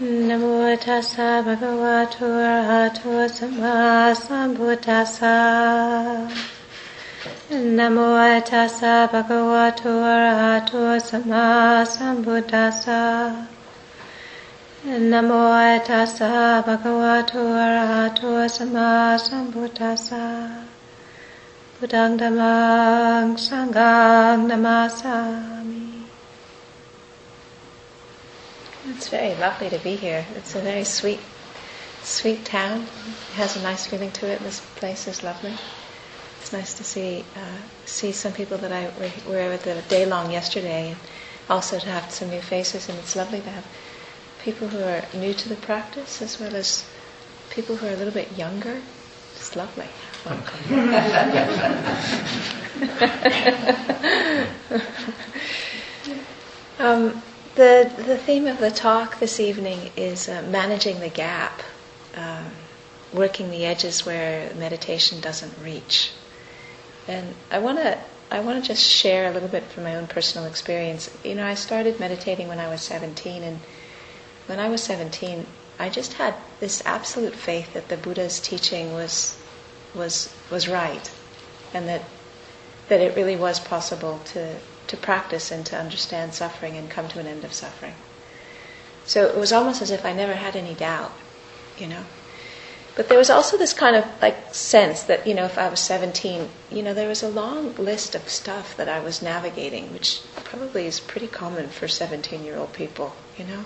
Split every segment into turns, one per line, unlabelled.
Namo tassa bhagavato arahato samma sambuddhassa. Namo tassa bhagavato arahato samma sambuddhassa. Namo tassa bhagavato arahato samma sambuddhassa. Buddhang dhammang sanghang namasami. It's very lovely to be here. It's a very sweet, sweet town. It has a nice feeling to it. This place is lovely. It's nice to see uh, see some people that I were with a day long yesterday, and also to have some new faces. And it's lovely to have people who are new to the practice as well as people who are a little bit younger. It's lovely. Welcome. um, the, the theme of the talk this evening is uh, managing the gap, um, working the edges where meditation doesn't reach. And I want to I want to just share a little bit from my own personal experience. You know, I started meditating when I was 17, and when I was 17, I just had this absolute faith that the Buddha's teaching was was was right, and that that it really was possible to to practice and to understand suffering and come to an end of suffering. So it was almost as if I never had any doubt, you know. But there was also this kind of like sense that, you know, if I was 17, you know, there was a long list of stuff that I was navigating, which probably is pretty common for 17 year old people, you know.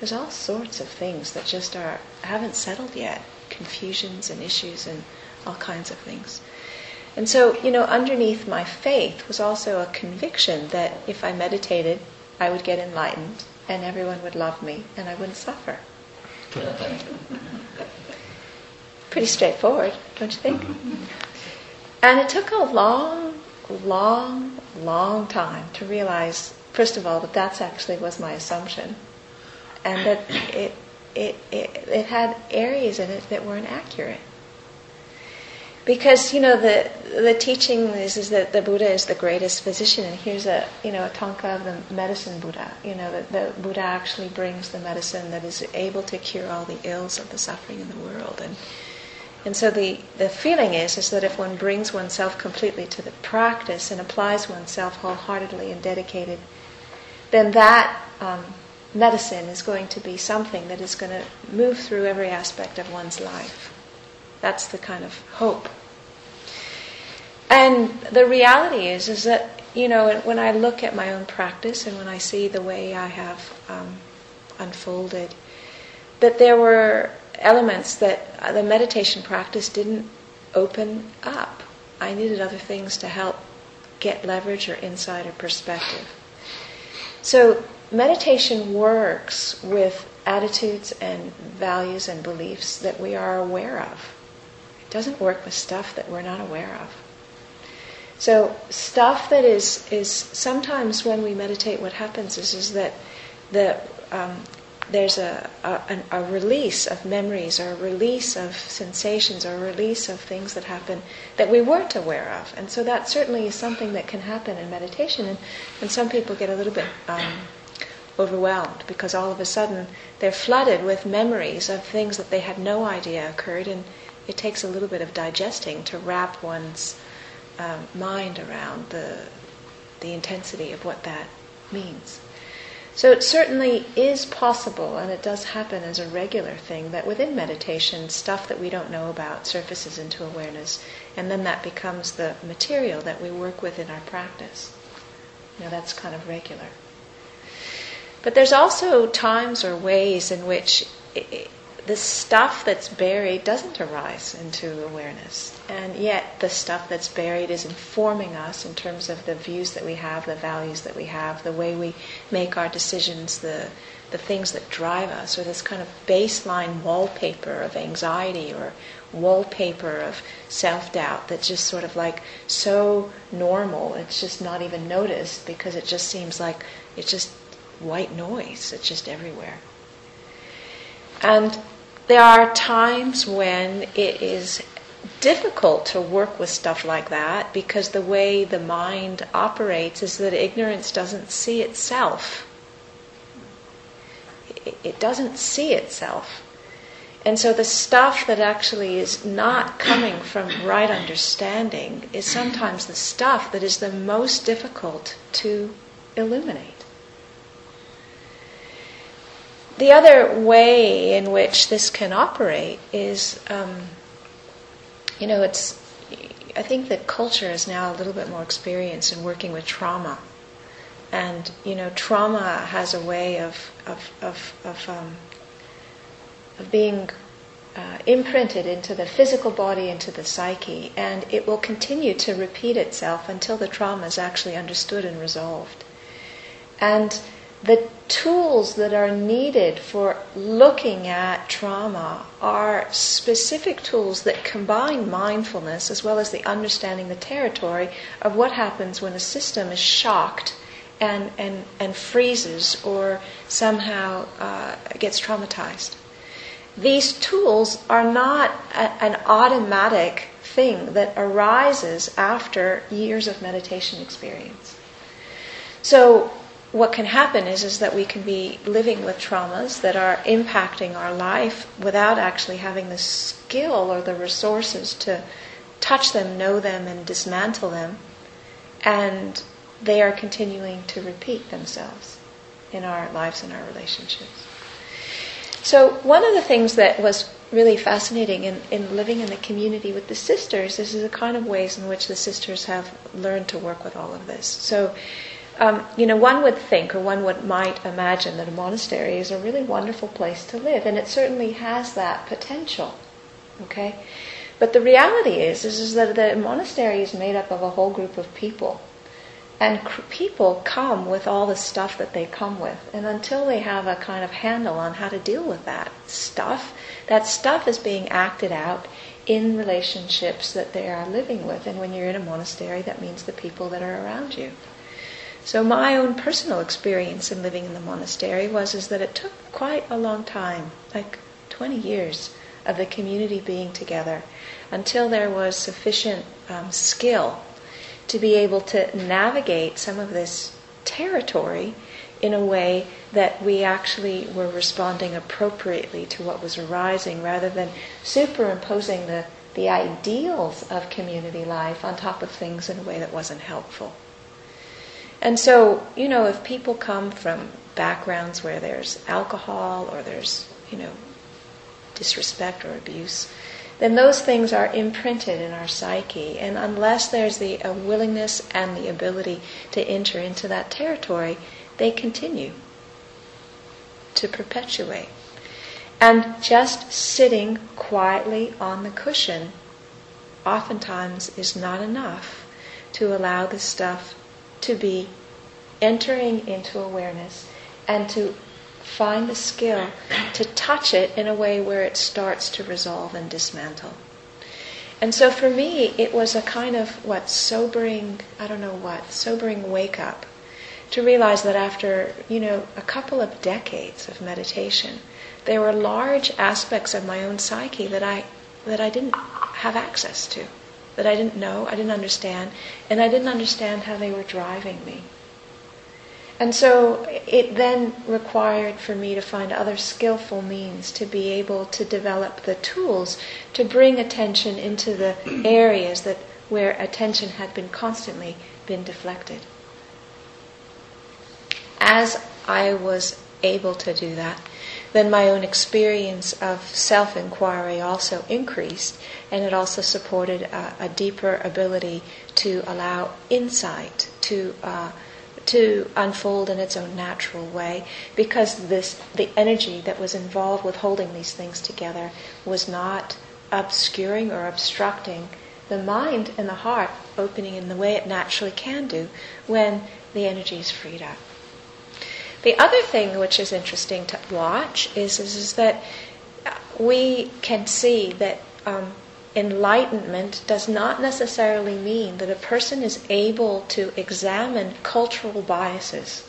There's all sorts of things that just are, haven't settled yet confusions and issues and all kinds of things. And so, you know, underneath my faith was also a conviction that if I meditated, I would get enlightened and everyone would love me and I wouldn't suffer. Pretty straightforward, don't you think? And it took a long, long, long time to realize, first of all, that that's actually was my assumption and that it, it, it, it had areas in it that weren't accurate because you know the the teaching is is that the Buddha is the greatest physician, and here's a you know a tanka of the medicine Buddha. You know that the Buddha actually brings the medicine that is able to cure all the ills of the suffering in the world, and and so the the feeling is is that if one brings oneself completely to the practice and applies oneself wholeheartedly and dedicated, then that um, medicine is going to be something that is going to move through every aspect of one's life. That's the kind of hope. And the reality is, is that you know, when I look at my own practice and when I see the way I have um, unfolded, that there were elements that the meditation practice didn't open up. I needed other things to help get leverage or insight or perspective. So meditation works with attitudes and values and beliefs that we are aware of It doesn't work with stuff that we're not aware of. So stuff that is is sometimes when we meditate, what happens is is that the um, there's a, a, a release of memories or a release of sensations or a release of things that happen that we weren't aware of. And so that certainly is something that can happen in meditation. And, and some people get a little bit um, overwhelmed because all of a sudden they're flooded with memories of things that they had no idea occurred. And, it takes a little bit of digesting to wrap one's um, mind around the, the intensity of what that means. So it certainly is possible, and it does happen as a regular thing, that within meditation, stuff that we don't know about surfaces into awareness, and then that becomes the material that we work with in our practice. You know, that's kind of regular. But there's also times or ways in which the stuff that's buried doesn't arise into awareness. And yet, the stuff that's buried is informing us in terms of the views that we have, the values that we have, the way we make our decisions, the, the things that drive us, or this kind of baseline wallpaper of anxiety or wallpaper of self doubt that's just sort of like so normal, it's just not even noticed because it just seems like it's just white noise, it's just everywhere. And there are times when it is difficult to work with stuff like that because the way the mind operates is that ignorance doesn't see itself. it, doesn't see itself. And so the stuff that actually is not coming from right understanding is sometimes the stuff that is the most difficult to illuminate. The other way in which this can operate is, um, you know, it's. I think that culture is now a little bit more experienced in working with trauma, and you know, trauma has a way of of of, of, um, of being uh, imprinted into the physical body, into the psyche, and it will continue to repeat itself until the trauma is actually understood and resolved. And the tools that are needed for looking at trauma are specific tools that combine mindfulness as well as the understanding the territory of what happens when a system is shocked and, and, and freezes or somehow uh, gets traumatized. These tools are not a, an automatic thing that arises after years of meditation experience. So what can happen is, is that we can be living with traumas that are impacting our life without actually having the skill or the resources to touch them, know them, and dismantle them. And they are continuing to repeat themselves in our lives and our relationships. So, one of the things that was really fascinating in, in living in the community with the sisters is the kind of ways in which the sisters have learned to work with all of this. So, um, you know, one would think or one would might imagine that a monastery is a really wonderful place to live, and it certainly has that potential. Okay, but the reality is, is, is that the monastery is made up of a whole group of people, and cr- people come with all the stuff that they come with, and until they have a kind of handle on how to deal with that stuff, that stuff is being acted out in relationships that they are living with. And when you're in a monastery, that means the people that are around you. So my own personal experience in living in the monastery was is that it took quite a long time, like 20 years of the community being together, until there was sufficient um, skill to be able to navigate some of this territory in a way that we actually were responding appropriately to what was arising rather than superimposing the, the ideals of community life on top of things in a way that wasn't helpful. And so, you know, if people come from backgrounds where there's alcohol or there's, you know, disrespect or abuse, then those things are imprinted in our psyche. And unless there's the willingness and the ability to enter into that territory, they continue to perpetuate. And just sitting quietly on the cushion oftentimes is not enough to allow the stuff to be entering into awareness and to find the skill to touch it in a way where it starts to resolve and dismantle. And so for me, it was a kind of what sobering, I don't know what, sobering wake up to realize that after, you know, a couple of decades of meditation, there were large aspects of my own psyche that I that I didn't have access to that I didn't know, I didn't understand, and I didn't understand how they were driving me. And so it then required for me to find other skillful means to be able to develop the tools to bring attention into the areas that where attention had been constantly been deflected. As I was able to do that, then my own experience of self inquiry also increased, and it also supported a, a deeper ability to allow insight to. Uh, to unfold in its own natural way because this the energy that was involved with holding these things together was not obscuring or obstructing the mind and the heart opening in the way it naturally can do when the energy is freed up. The other thing which is interesting to watch is, is, is that we can see that um, enlightenment does not necessarily mean that a person is able to examine cultural biases.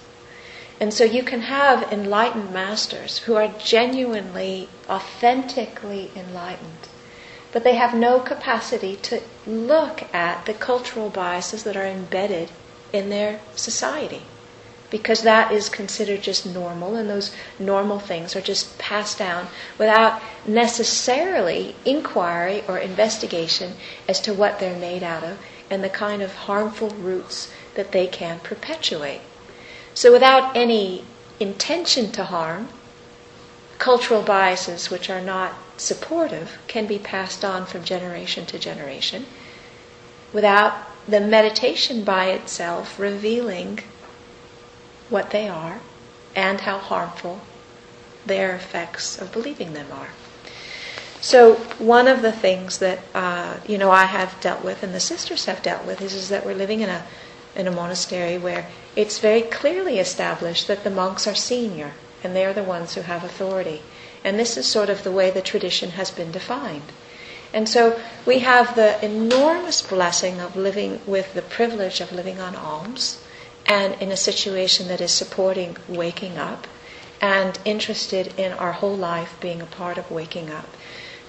And so you can have enlightened masters who are genuinely, authentically enlightened, but they have no capacity to look at the cultural biases that are embedded in their society because that is considered just normal, and those normal things are just passed down without necessarily inquiry or investigation as to what they're made out of and the kind of harmful roots that they can perpetuate. So, without any intention to harm, cultural biases which are not supportive can be passed on from generation to generation without the meditation by itself revealing what they are and how harmful their effects of believing them are. So one of the things that uh, you know I have dealt with and the sisters have dealt with is, is that we're living in a in a monastery where it's very clearly established that the monks are senior and they're the ones who have authority. And this is sort of the way the tradition has been defined. And so we have the enormous blessing of living with the privilege of living on alms and in a situation that is supporting waking up and interested in our whole life being a part of waking up.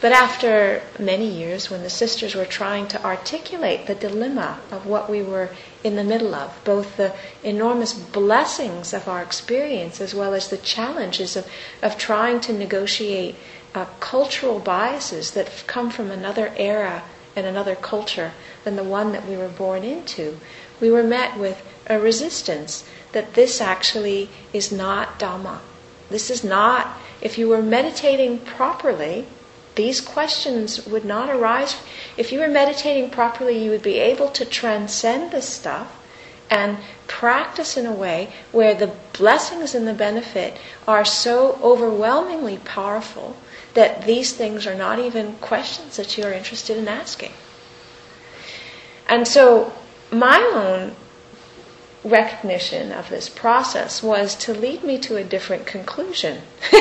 But after many years, when the sisters were trying to articulate the dilemma of what we were in the middle of, both the enormous blessings of our experience as well as the challenges of, of trying to negotiate uh, cultural biases that come from another era and another culture than the one that we were born into, we were met with a resistance that this actually is not Dhamma. This is not, if you were meditating properly, these questions would not arise. If you were meditating properly, you would be able to transcend this stuff and practice in a way where the blessings and the benefit are so overwhelmingly powerful that these things are not even questions that you're interested in asking. And so, my own recognition of this process was to lead me to a different conclusion.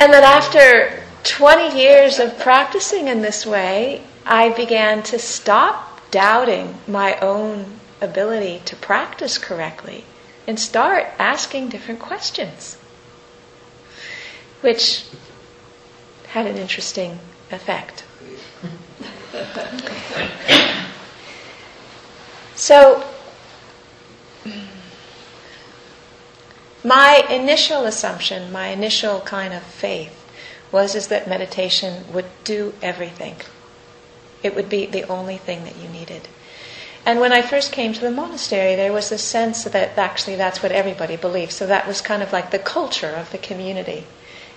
and that after 20 years of practicing in this way, I began to stop doubting my own ability to practice correctly and start asking different questions, which had an interesting effect. so, my initial assumption, my initial kind of faith, was is that meditation would do everything. It would be the only thing that you needed. And when I first came to the monastery, there was a sense that actually that's what everybody believed. So that was kind of like the culture of the community.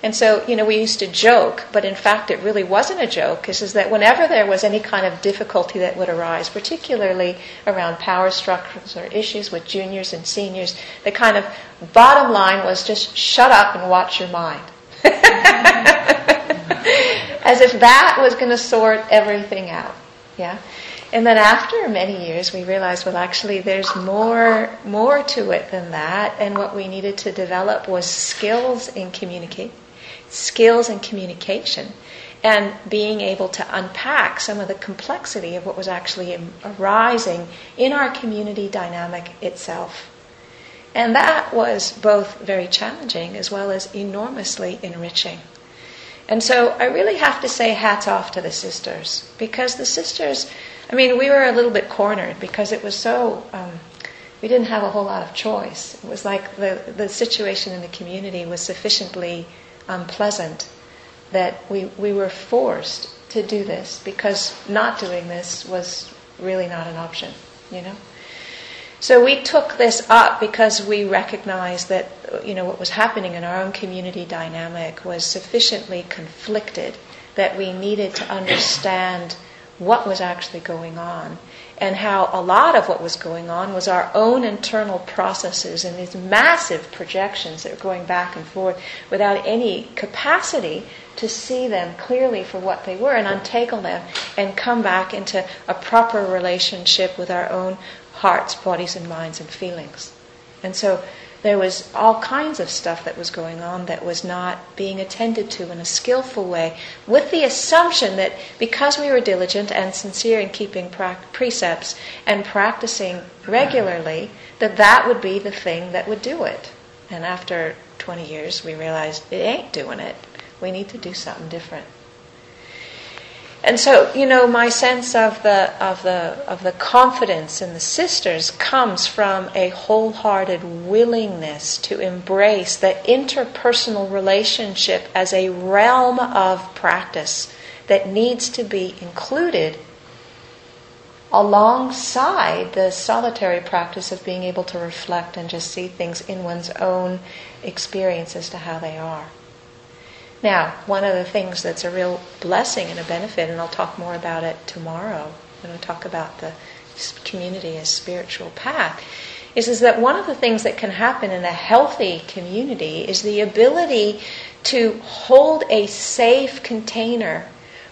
And so, you know, we used to joke, but in fact it really wasn't a joke, is, is that whenever there was any kind of difficulty that would arise, particularly around power structures or issues with juniors and seniors, the kind of bottom line was just shut up and watch your mind. As if that was going to sort everything out. Yeah? And then after many years, we realized, well, actually, there's more, more to it than that. And what we needed to develop was skills in communicate, skills in communication, and being able to unpack some of the complexity of what was actually arising in our community dynamic itself. And that was both very challenging as well as enormously enriching. And so I really have to say hats off to the sisters because the sisters I mean, we were a little bit cornered because it was so, um, we didn't have a whole lot of choice. It was like the, the situation in the community was sufficiently unpleasant that we, we were forced to do this because not doing this was really not an option, you know? So we took this up because we recognized that you know what was happening in our own community dynamic was sufficiently conflicted that we needed to understand what was actually going on and how a lot of what was going on was our own internal processes and these massive projections that were going back and forth without any capacity to see them clearly for what they were and untangle them and come back into a proper relationship with our own hearts, bodies, and minds and feelings. And so there was all kinds of stuff that was going on that was not being attended to in a skillful way, with the assumption that because we were diligent and sincere in keeping precepts and practicing regularly, that that would be the thing that would do it. And after 20 years, we realized it ain't doing it. We need to do something different. And so, you know, my sense of the of the of the confidence in the sisters comes from a wholehearted willingness to embrace the interpersonal relationship as a realm of practice that needs to be included alongside the solitary practice of being able to reflect and just see things in one's own experience as to how they are. Now, one of the things that's a real blessing and a benefit, and I'll talk more about it tomorrow when I talk about the community as spiritual path, is, is that one of the things that can happen in a healthy community is the ability to hold a safe container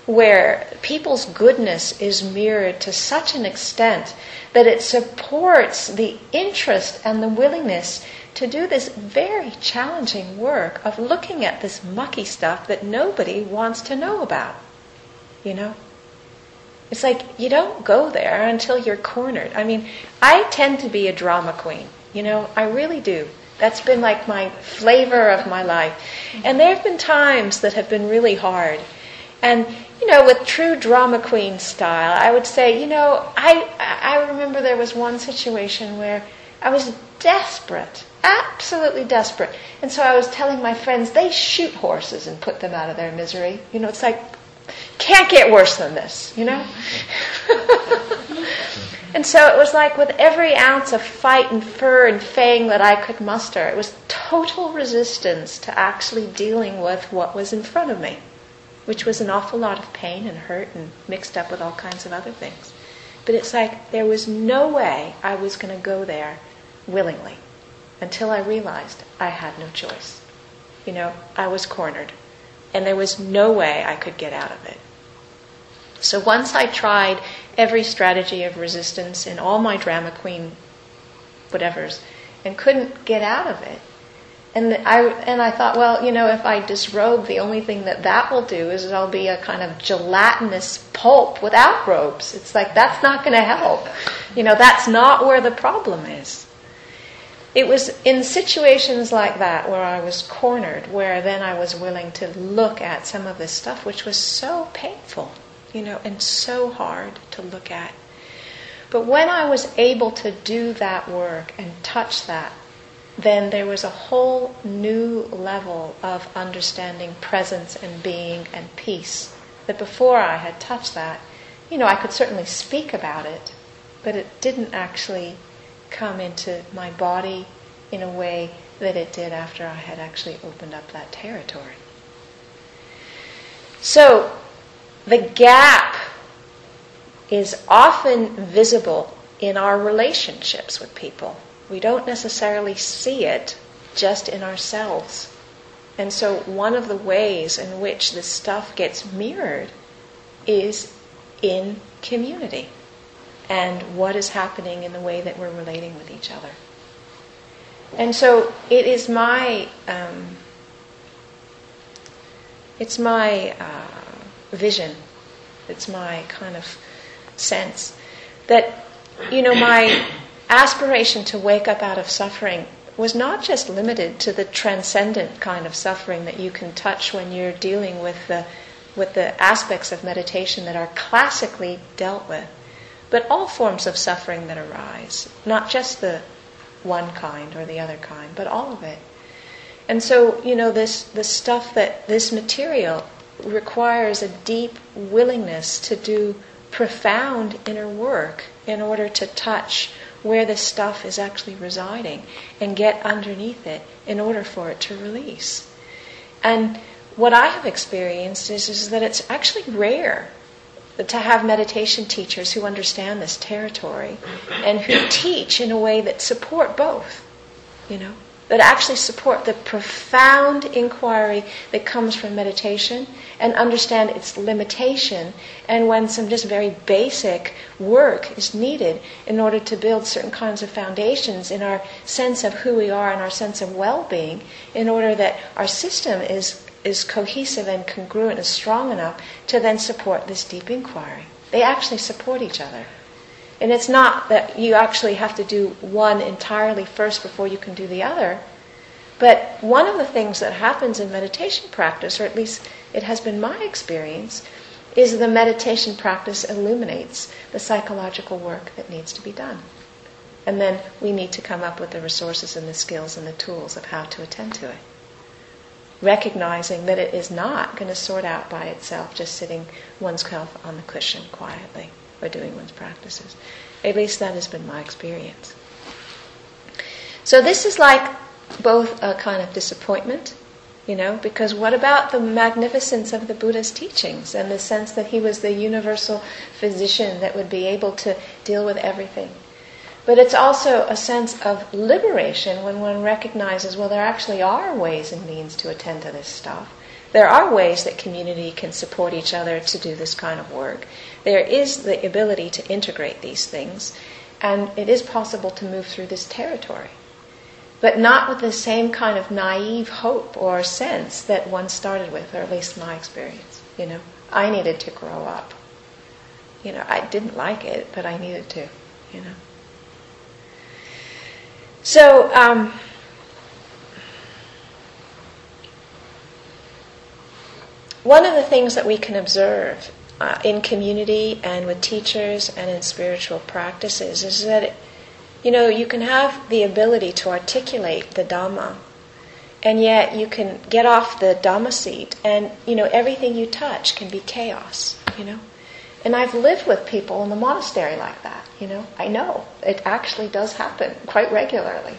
where people's goodness is mirrored to such an extent that it supports the interest and the willingness to do this very challenging work of looking at this mucky stuff that nobody wants to know about. You know? It's like you don't go there until you're cornered. I mean, I tend to be a drama queen. You know, I really do. That's been like my flavor of my life. And there have been times that have been really hard. And, you know, with true drama queen style, I would say, you know, I, I remember there was one situation where I was desperate absolutely desperate. And so I was telling my friends, they shoot horses and put them out of their misery. You know, it's like, can't get worse than this, you know? and so it was like with every ounce of fight and fur and fang that I could muster, it was total resistance to actually dealing with what was in front of me, which was an awful lot of pain and hurt and mixed up with all kinds of other things. But it's like there was no way I was going to go there willingly until I realized I had no choice. You know, I was cornered, and there was no way I could get out of it. So once I tried every strategy of resistance in all my drama queen whatevers and couldn't get out of it. And I and I thought, well, you know, if I disrobe, the only thing that that will do is I'll be a kind of gelatinous pulp without robes. It's like that's not going to help. You know, that's not where the problem is it was in situations like that where I was cornered, where then I was willing to look at some of this stuff, which was so painful, you know, and so hard to look at. But when I was able to do that work and touch that, then there was a whole new level of understanding presence and being and peace that before I had touched that, you know, I could certainly speak about it, but it didn't actually come into my body in a way that it did after I had actually opened up that territory. So, the gap is often visible in our relationships with people. We don't necessarily see it just in ourselves. And so, one of the ways in which this stuff gets mirrored is in community and what is happening in the way that we're relating with each other. And so it is my um, it's my uh, vision, it's my kind of sense that you know my aspiration to wake up out of suffering was not just limited to the transcendent kind of suffering that you can touch when you're dealing with the with the aspects of meditation that are classically dealt with but all forms of suffering that arise, not just the one kind or the other kind, but all of it. And so, you know, this the stuff that this material requires a deep willingness to do profound inner work in order to touch where this stuff is actually residing and get underneath it in order for it to release. And what I have experienced is, is that it's actually rare to have meditation teachers who understand this territory and who teach in a way that support both, you know, that actually support the profound inquiry that comes from meditation and understand its limitation and when some just very basic work is needed in order to build certain kinds of foundations in our sense of who we are and our sense of well-being in order that our system is is cohesive and congruent and strong enough to then support this deep inquiry. They actually support each other. And it's not that you actually have to do one entirely first before you can do the other. But one of the things that happens in meditation practice, or at least it has been my experience, is the meditation practice illuminates the psychological work that needs to be done. And then we need to come up with the resources and the skills and the tools of how to attend to it. Recognizing that it is not going to sort out by itself just sitting oneself on the cushion quietly or doing one's practices. At least that has been my experience. So this is like both a kind of disappointment, you know, because what about the magnificence of the Buddha's teachings and the sense that he was the universal physician that would be able to deal with everything? But it's also a sense of liberation when one recognizes, well, there actually are ways and means to attend to this stuff. There are ways that community can support each other to do this kind of work. There is the ability to integrate these things, and it is possible to move through this territory but not with the same kind of naive hope or sense that one started with, or at least my experience. You know, I needed to grow up. You know, I didn't like it, but I needed to. You know. So. Um, one of the things that we can observe uh, in community and with teachers and in spiritual practices is that it, you know, you can have the ability to articulate the Dhamma, and yet you can get off the Dhamma seat, and, you know, everything you touch can be chaos, you know. And I've lived with people in the monastery like that, you know. I know it actually does happen quite regularly.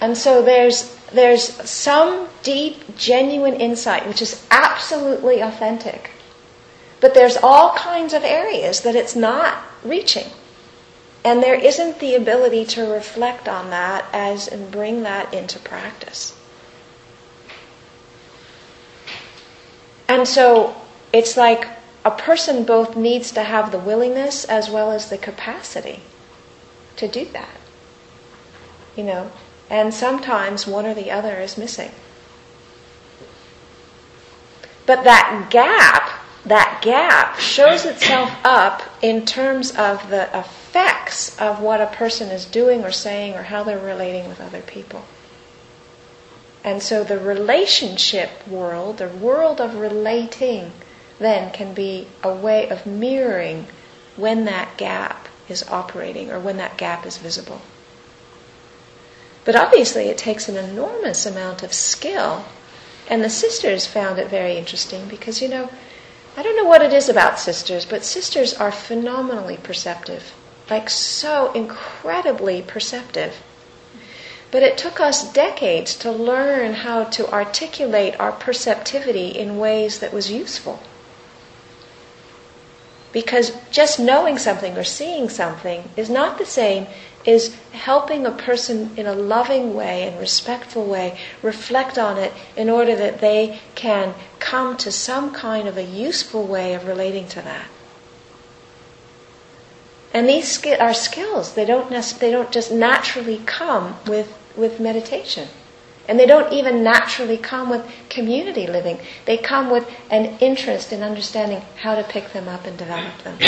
And so there's there's some deep, genuine insight which is absolutely authentic. But there's all kinds of areas that it's not reaching. And there isn't the ability to reflect on that as and bring that into practice. And so it's like a person both needs to have the willingness as well as the capacity to do that. You know, and sometimes one or the other is missing. But that gap, that gap shows itself up in terms of the effects of what a person is doing or saying or how they're relating with other people. And so the relationship world, the world of relating, then can be a way of mirroring when that gap is operating or when that gap is visible. But obviously, it takes an enormous amount of skill. And the sisters found it very interesting because, you know, I don't know what it is about sisters, but sisters are phenomenally perceptive like so incredibly perceptive. But it took us decades to learn how to articulate our perceptivity in ways that was useful. Because just knowing something or seeing something is not the same as helping a person in a loving way and respectful way reflect on it in order that they can come to some kind of a useful way of relating to that. And these are skills. They don't, they don't just naturally come with, with meditation. And they don't even naturally come with community living. They come with an interest in understanding how to pick them up and develop them.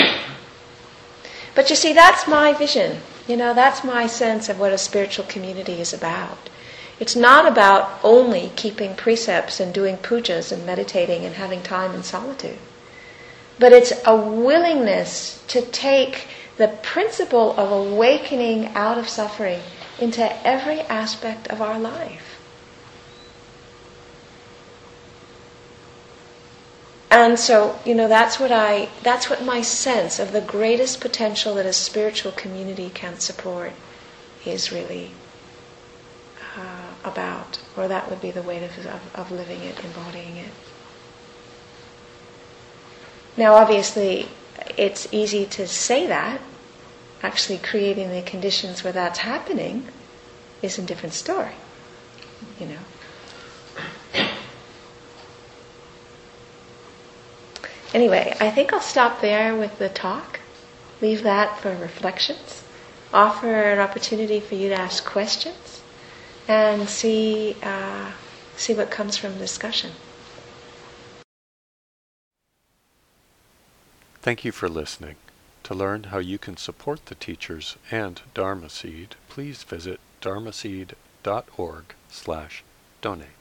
But you see, that's my vision. You know, that's my sense of what a spiritual community is about. It's not about only keeping precepts and doing pujas and meditating and having time in solitude. But it's a willingness to take the principle of awakening out of suffering into every aspect of our life. And so, you know, that's what I, that's what my sense of the greatest potential that a spiritual community can support is really uh, about, or that would be the way of, of, of living it, embodying it. Now, obviously, it's easy to say that. Actually, creating the conditions where that's happening is a different story, you know. Anyway, I think I'll stop there with the talk. Leave that for reflections. Offer an opportunity for you to ask questions and see uh, see what comes from discussion.
Thank you for listening. To learn how you can support the teachers and Dharma Seed, please visit dharmaseed.org slash donate.